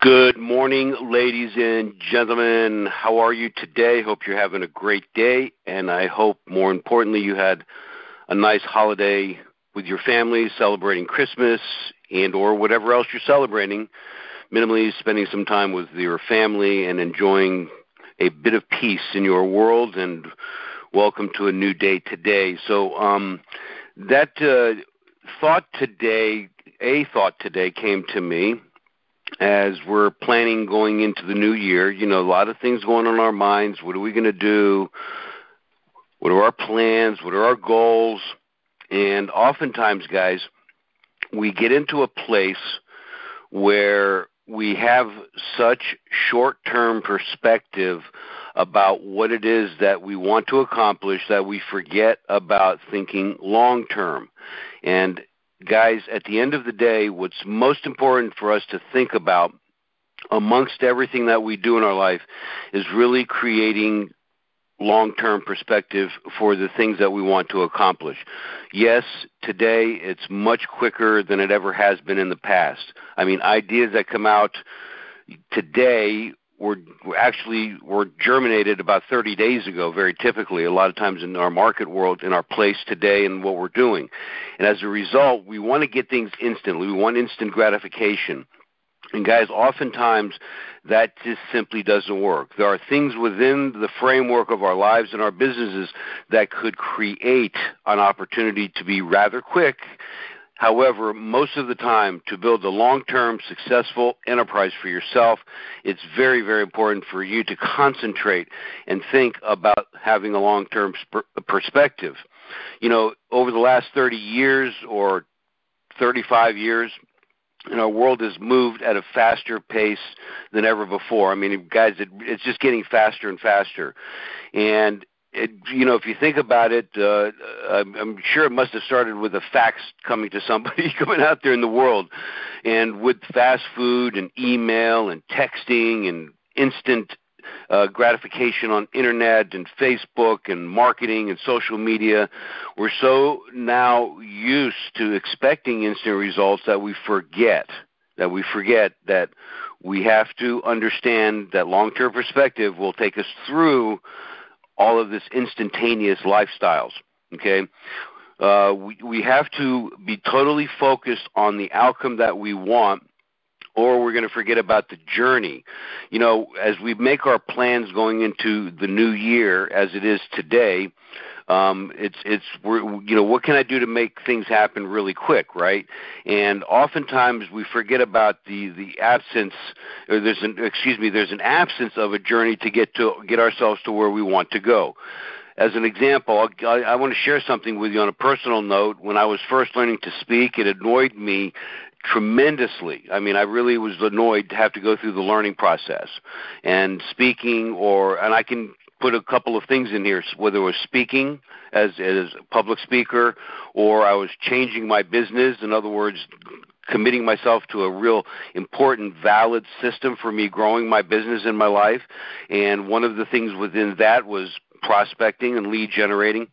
Good morning, ladies and gentlemen. How are you today? Hope you're having a great day, and I hope, more importantly, you had a nice holiday with your family, celebrating Christmas and or whatever else you're celebrating. Minimally spending some time with your family and enjoying a bit of peace in your world. And welcome to a new day today. So um, that uh, thought today, a thought today, came to me as we're planning going into the new year. You know, a lot of things going on in our minds. What are we going to do? What are our plans? What are our goals? And oftentimes, guys, we get into a place where we have such short term perspective about what it is that we want to accomplish that we forget about thinking long term. And guys, at the end of the day, what's most important for us to think about amongst everything that we do in our life is really creating long term perspective for the things that we want to accomplish. Yes, today it's much quicker than it ever has been in the past. I mean, ideas that come out today were, actually were germinated about 30 days ago very typically a lot of times in our market world in our place today and what we're doing. And as a result we want to get things instantly. We want instant gratification. And guys oftentimes that just simply doesn't work. There are things within the framework of our lives and our businesses that could create an opportunity to be rather quick However, most of the time, to build a long term successful enterprise for yourself, it's very, very important for you to concentrate and think about having a long term perspective. You know, over the last 30 years or 35 years, you know, our world has moved at a faster pace than ever before. I mean, guys, it, it's just getting faster and faster. And it, you know, if you think about it, uh, I'm, I'm sure it must have started with a fax coming to somebody coming out there in the world, and with fast food and email and texting and instant uh, gratification on internet and Facebook and marketing and social media. We're so now used to expecting instant results that we forget that we forget that we have to understand that long-term perspective will take us through all of this instantaneous lifestyles. Okay, uh, we we have to be totally focused on the outcome that we want, or we're going to forget about the journey. You know, as we make our plans going into the new year, as it is today, um, it's it's we're, you know what can I do to make things happen really quick, right? And oftentimes we forget about the the absence, or there's an excuse me, there's an absence of a journey to get to get ourselves to where we want to go. As an example, I, I want to share something with you on a personal note. When I was first learning to speak, it annoyed me tremendously. I mean, I really was annoyed to have to go through the learning process and speaking or and I can put a couple of things in here, whether it was speaking as as a public speaker or I was changing my business. In other words, committing myself to a real important, valid system for me growing my business in my life. And one of the things within that was prospecting and lead generating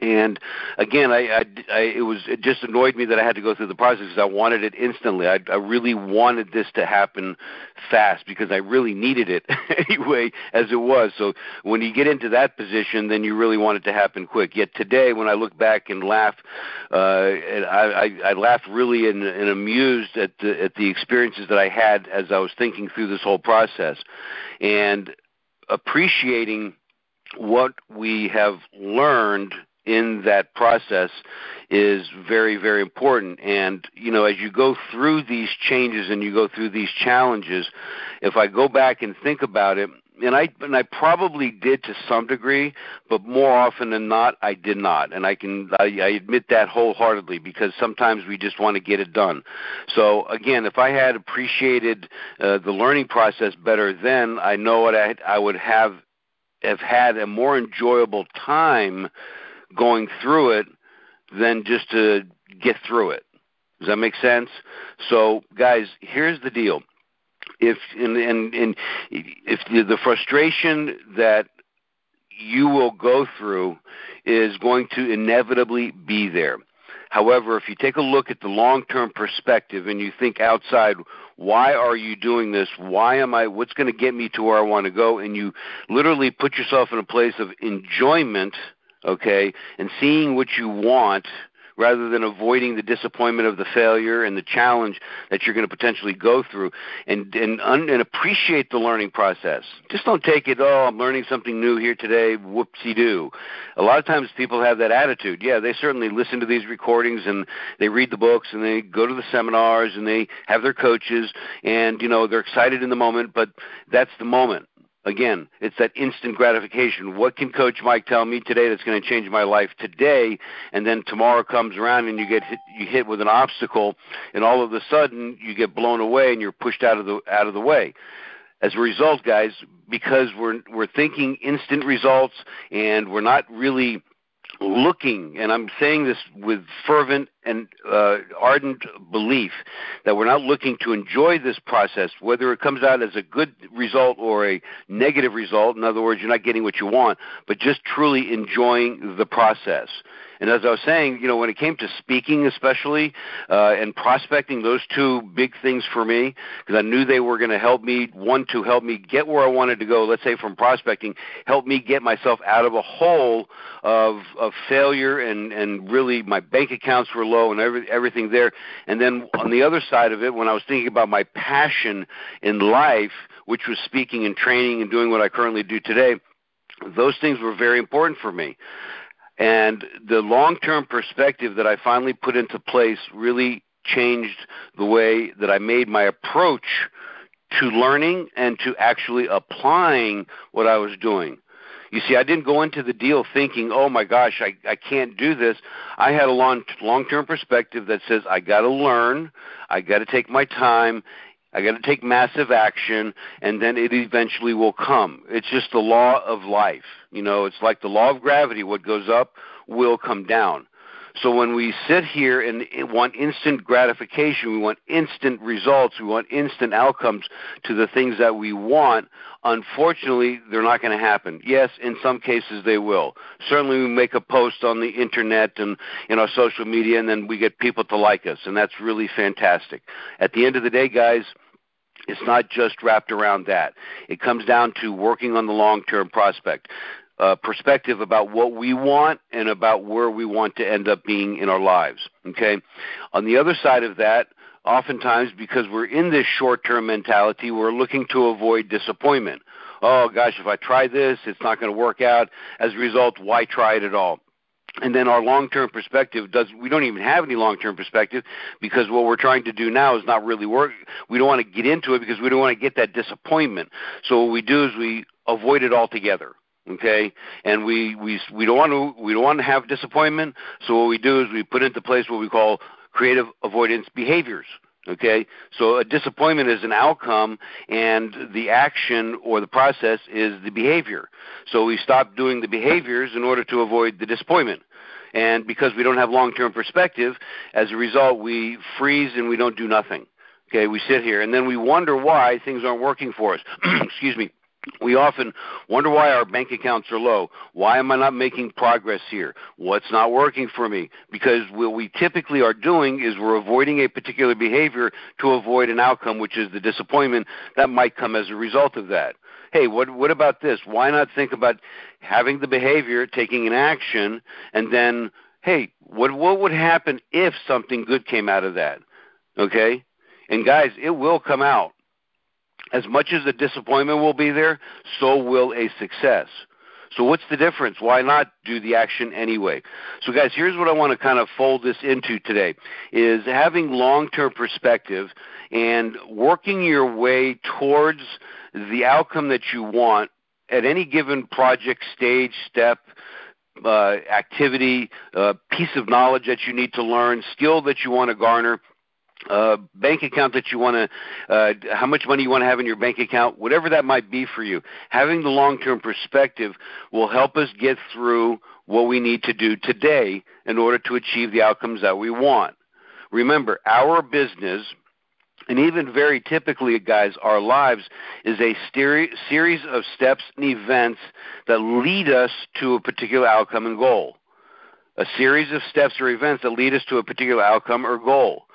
and again, I, I, I it was it just annoyed me that I had to go through the process because I wanted it instantly. I, I really wanted this to happen fast because I really needed it anyway, as it was. So when you get into that position, then you really want it to happen quick. Yet today, when I look back and laugh, uh, and I, I, I laugh really and, and amused at the at the experiences that I had as I was thinking through this whole process, and appreciating what we have learned in that process is very very important and you know as you go through these changes and you go through these challenges if i go back and think about it and I and I probably did to some degree, but more often than not, I did not, and I can I, I admit that wholeheartedly because sometimes we just want to get it done. So again, if I had appreciated uh, the learning process better then, I know what I I would have have had a more enjoyable time going through it than just to get through it. Does that make sense? So, guys, here's the deal. If and and, and if the, the frustration that you will go through is going to inevitably be there. However, if you take a look at the long term perspective and you think outside, why are you doing this? Why am I, what's going to get me to where I want to go? And you literally put yourself in a place of enjoyment, okay, and seeing what you want rather than avoiding the disappointment of the failure and the challenge that you're going to potentially go through and and, un, and appreciate the learning process. Just don't take it oh i'm learning something new here today whoopsie doo a lot of times people have that attitude. Yeah they certainly listen to these recordings and they read the books and they go to the seminars and they have their coaches and you know they're excited in the moment but that's the moment Again, it's that instant gratification. What can Coach Mike tell me today that's going to change my life today? And then tomorrow comes around and you get hit, you hit with an obstacle, and all of a sudden you get blown away and you're pushed out of the out of the way. As a result, guys, because we're we're thinking instant results and we're not really looking, and I'm saying this with fervent and uh, ardent belief that we're not looking to enjoy this process, whether it comes out as a good result or a negative result. In other words, you're not getting what you want, but just truly enjoying the process. And as I was saying, you know, when it came to speaking, especially uh, and prospecting, those two big things for me, because I knew they were going to help me. One to help me get where I wanted to go. Let's say from prospecting, help me get myself out of a hole of of failure and and really my bank accounts were low and every, everything there. And then on the other side of it, when I was thinking about my passion in life, which was speaking and training and doing what I currently do today, those things were very important for me. And the long term perspective that I finally put into place really changed the way that I made my approach to learning and to actually applying what I was doing. You see, I didn't go into the deal thinking, "Oh my gosh, I I can't do this." I had a long long-term perspective that says I got to learn, I got to take my time, I got to take massive action, and then it eventually will come. It's just the law of life. You know, it's like the law of gravity. What goes up will come down. So when we sit here and want instant gratification, we want instant results, we want instant outcomes to the things that we want, unfortunately, they're not going to happen. Yes, in some cases they will. Certainly we make a post on the internet and in our social media and then we get people to like us and that's really fantastic. At the end of the day, guys, it's not just wrapped around that. It comes down to working on the long-term prospect uh, perspective about what we want and about where we want to end up being in our lives. Okay. On the other side of that, oftentimes because we're in this short-term mentality, we're looking to avoid disappointment. Oh gosh, if I try this, it's not going to work out. As a result, why try it at all? And then our long-term perspective does we don't even have any long-term perspective because what we're trying to do now is not really work. We don't want to get into it because we don't want to get that disappointment. So what we do is we avoid it altogether okay? And we we we don't want to we don't want to have disappointment. So what we do is we put into place what we call creative avoidance behaviors okay? So a disappointment is an outcome and the action or the process is the behavior. So we stop doing the behaviors in order to avoid the disappointment. And because we don't have long term perspective as a result we freeze and we don't do nothing okay? We sit here and then we wonder why things aren't working for us. Excuse me we often wonder why our bank accounts are low. Why am I not making progress here? What's not working for me? Because what we typically are doing is we're avoiding a particular behavior to avoid an outcome, which is the disappointment that might come as a result of that. Hey, what what about this? Why not think about having the behavior, taking an action, and then, hey, what what would happen if something good came out of that? Okay? And guys, it will come out as much as the disappointment will be there, so will a success. So what's the difference? Why not do the action anyway? So guys, here's what I want to kind of fold this into today is having long-term perspective and working your way towards the outcome that you want at any given project stage, step, uh, activity, uh, piece of knowledge that you need to learn, skill that you want to garner bank account that you want to, uh, how much money you want to have in your bank account, whatever that might be for you. Having the long term perspective will help us get through what we need to do today in order to achieve the outcomes that we want. Remember, our business, and even very typically, guys, our lives is a series of steps and events that lead us to a particular outcome and goal. a series of steps or events that lead us to a particular outcome or goal.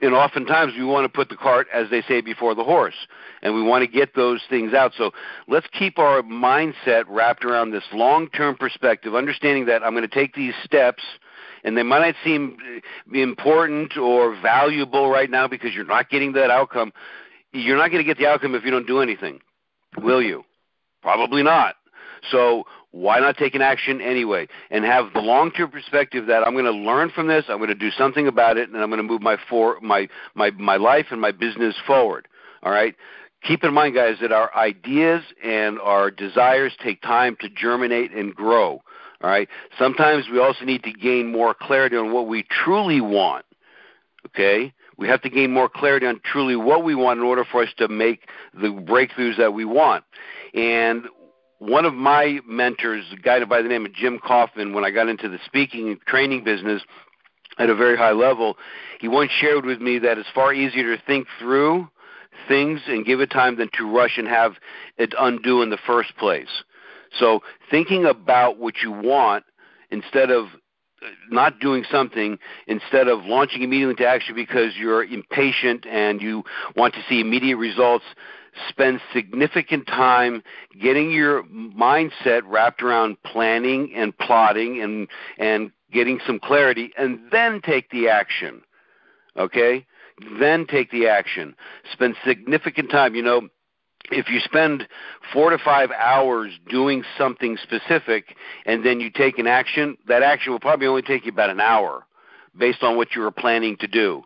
And oftentimes we want to put the cart, as they say, before the horse, and we want to get those things out. So let's keep our mindset wrapped around this long term perspective, understanding that I'm going to take these steps and they might not seem important or valuable right now because you're not getting that outcome. You're not going to get the outcome if you don't do anything, will you? Probably not. So why not take an action anyway and have the long term perspective that I'm going to learn from this, I'm going to do something about it, and I'm going to move my for my my my life and my business forward. All right. Keep in mind, guys, that our ideas and our desires take time to germinate and grow. All right. Sometimes we also need to gain more clarity on what we truly want. Okay. We have to gain more clarity on truly what we want in order for us to make the breakthroughs that we want. And one of my mentors, a guy by the name of Jim Kaufman, when I got into the speaking and training business at a very high level, he once shared with me that it's far easier to think through things and give it time than to rush and have it undo in the first place. So thinking about what you want instead of uh, not doing something instead of launching immediately into action because you're impatient and you want to see immediate results spend significant time getting your mindset wrapped around planning and plotting and and getting some clarity and then take the action okay then take the action spend significant time you know if you spend four to five hours doing something specific and then you take an action, that action will probably only take you about an hour based on what you were planning to do.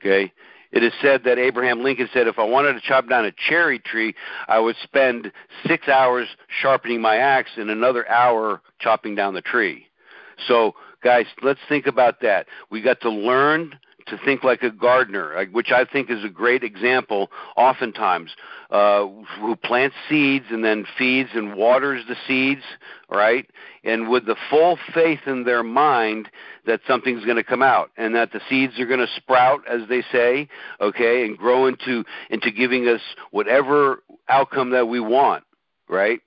Okay? It is said that Abraham Lincoln said, if I wanted to chop down a cherry tree, I would spend six hours sharpening my axe and another hour chopping down the tree. So, guys, let's think about that. We got to learn to think like a gardener, which I think is a great example, oftentimes, uh, who plants seeds and then feeds and waters the seeds, right? And with the full faith in their mind that something's going to come out and that the seeds are going to sprout, as they say, okay, and grow into into giving us whatever outcome that we want, right?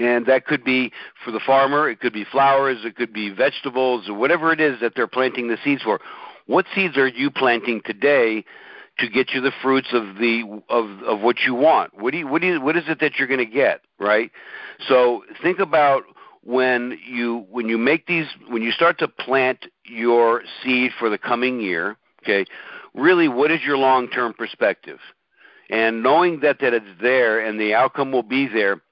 and that could be for the farmer it could be flowers it could be vegetables or whatever it is that they're planting the seeds for what seeds are you planting today to get you the fruits of the of of what you want? What do you what do you what is it that you're going to get, right? So think about when you when you make these when you start to plant your seed for the coming year, okay? Really what is your long-term perspective? And knowing that that it's there and the outcome will be there,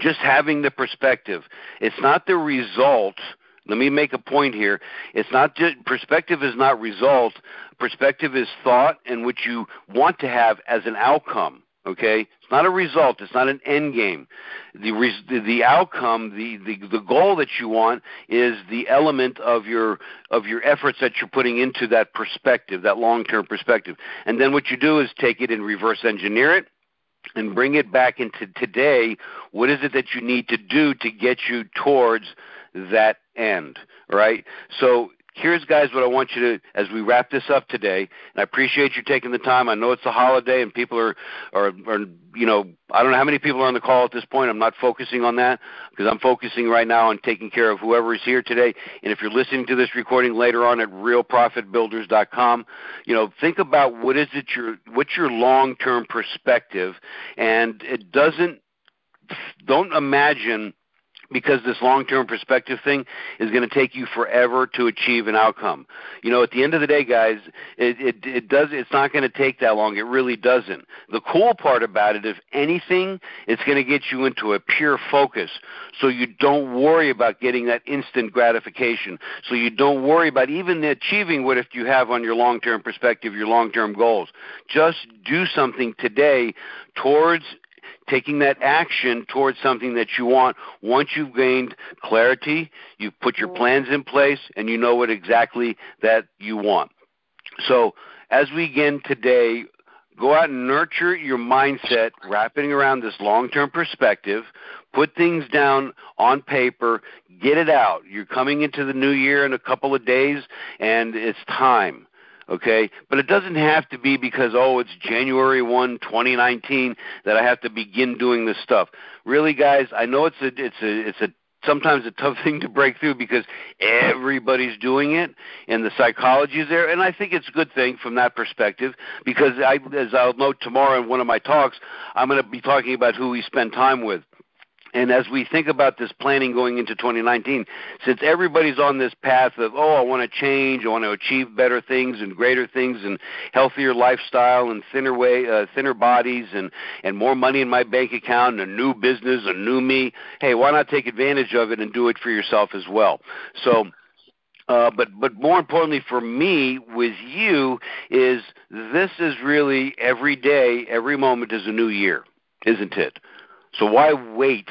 just having the perspective. It's not the result let me make a point here. It's not just perspective is not result. Perspective is thought and what you want to have as an outcome. Okay, it's not a result. It's not an end game. The res, the, outcome, the, the the goal that you want is the element of your of your efforts that you're putting into that perspective, that long term perspective. And then what you do is take it and reverse engineer it and bring it back into today. What is it that you need to do to get you towards that end, right? So here's guys what I want you to as we wrap this up today. And I appreciate you taking the time. I know it's a holiday and people are are, are you know I don't know how many people are on the call at this point. I'm not focusing on that because I'm focusing right now on taking care of whoever is here today. And if you're listening to this recording later on at realprofitbuilders.com, you know think about what is it your what's your long-term perspective, and it doesn't don't imagine because this long-term perspective thing is going to take you forever to achieve an outcome. You know, at the end of the day, guys, it it, it does it's not going to take that long. It really doesn't. The cool part about it, if anything, it's going to get you into a pure focus, so you don't worry about getting that instant gratification. So you don't worry about even achieving what if you have on your long-term perspective, your long-term goals. Just do something today towards taking that action towards something that you want once you've gained clarity, you've put your plans in place, and you know what exactly that you want. So, as we begin today, go out and nurture your mindset wrapping around this long term perspective. Put things down on paper, get it out. You're coming into the new year in a couple of days, and it's time okay? But it doesn't have to be because oh, it's January 1, 2019 that I have to begin doing this stuff. Really, guys, I know it's a it's a it's a sometimes a tough thing to break through because everybody's doing it and the psychology is there and I think it's a good thing from that perspective because I as I'll note tomorrow in one of my talks I'm going to be talking about who we spend time with and as we think about this planning going into 2019, since everybody's on this path of, oh, I want to change, I want to achieve better things and greater things and healthier lifestyle and thinner way, uh, thinner bodies and, and more money in my bank account and a new business, a new me, hey, why not take advantage of it and do it for yourself as well? So, uh, but but more importantly for me with you is this is really every day, every moment is a new year, isn't it? So why wait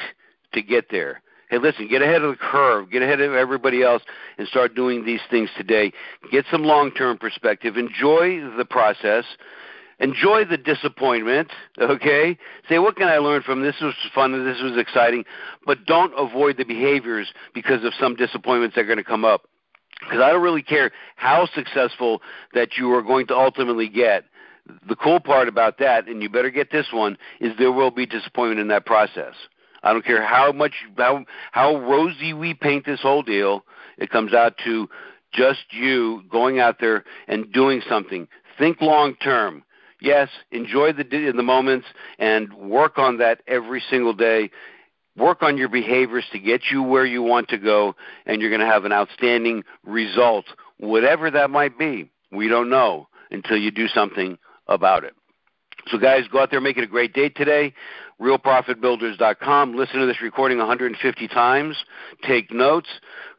to get there? Hey, listen, get ahead of the curve, get ahead of everybody else, and start doing these things today. Get some long term perspective. Enjoy the process. Enjoy the disappointment, okay? Say, what can I learn from this? This Was fun, this was exciting, but don't avoid the behaviors because of some disappointments that are going to come up. Because I don't really care how successful that you are going to ultimately get the cool part about that, and you better get this one, is there will be disappointment in that process. I don't care how much how how rosy we paint this whole deal. It comes out to just you going out there and doing something. Think long term. Yes, enjoy the the moments and work on that every single day. Work on your behaviors to get you where you want to go, and you're going to have an outstanding result, whatever that might be. We don't know until you do something about it. So, guys, go out there, make it a great day today. RealProfitBuilders.com. Listen to this recording 150 times. Take notes.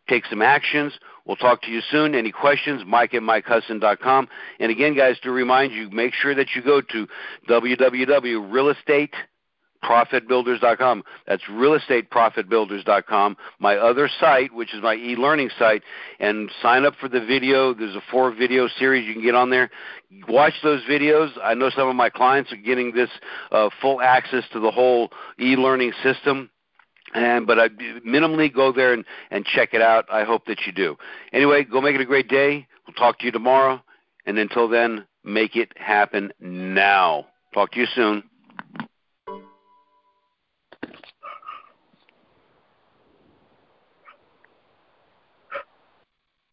Take some actions. We'll talk to you soon. Any questions, Mike at MikeHudson.com. And again, guys, to remind you, make sure that you go to www.realestate.com profitbuilders.com. That's realestateprofitbuilders.com. My other site, which is my e-learning site, and sign up for the video. There's a four video series you can get on there. Watch those videos. I know some of my clients are getting this uh, full access to the whole e-learning system. And but I minimally go there and, and check it out. I hope that you do. Anyway, go make it a great day. We'll talk to you tomorrow. And until then, make it happen now. Talk to you soon.